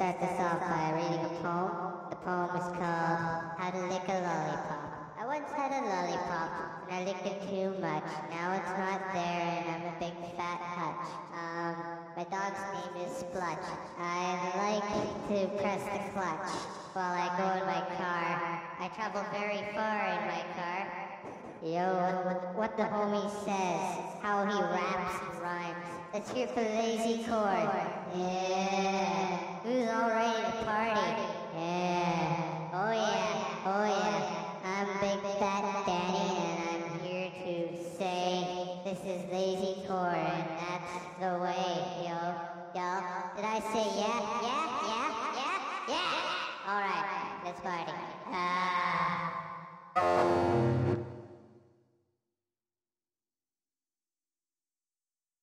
start this off by reading a poem. The poem is called How to Lick a Lollipop. I once had a lollipop, and I licked it too much. Now it's not there, and I'm a big fat hutch. Um, my dog's name is Splutch. I like to press the clutch while I go in my car. I travel very far in my car. Yo, what, what the homie says, how he raps and rhymes. Let's hear for Lazy Chord. Yeah. Who's all ready to party? Yeah. Oh yeah, oh yeah. I'm Big Fat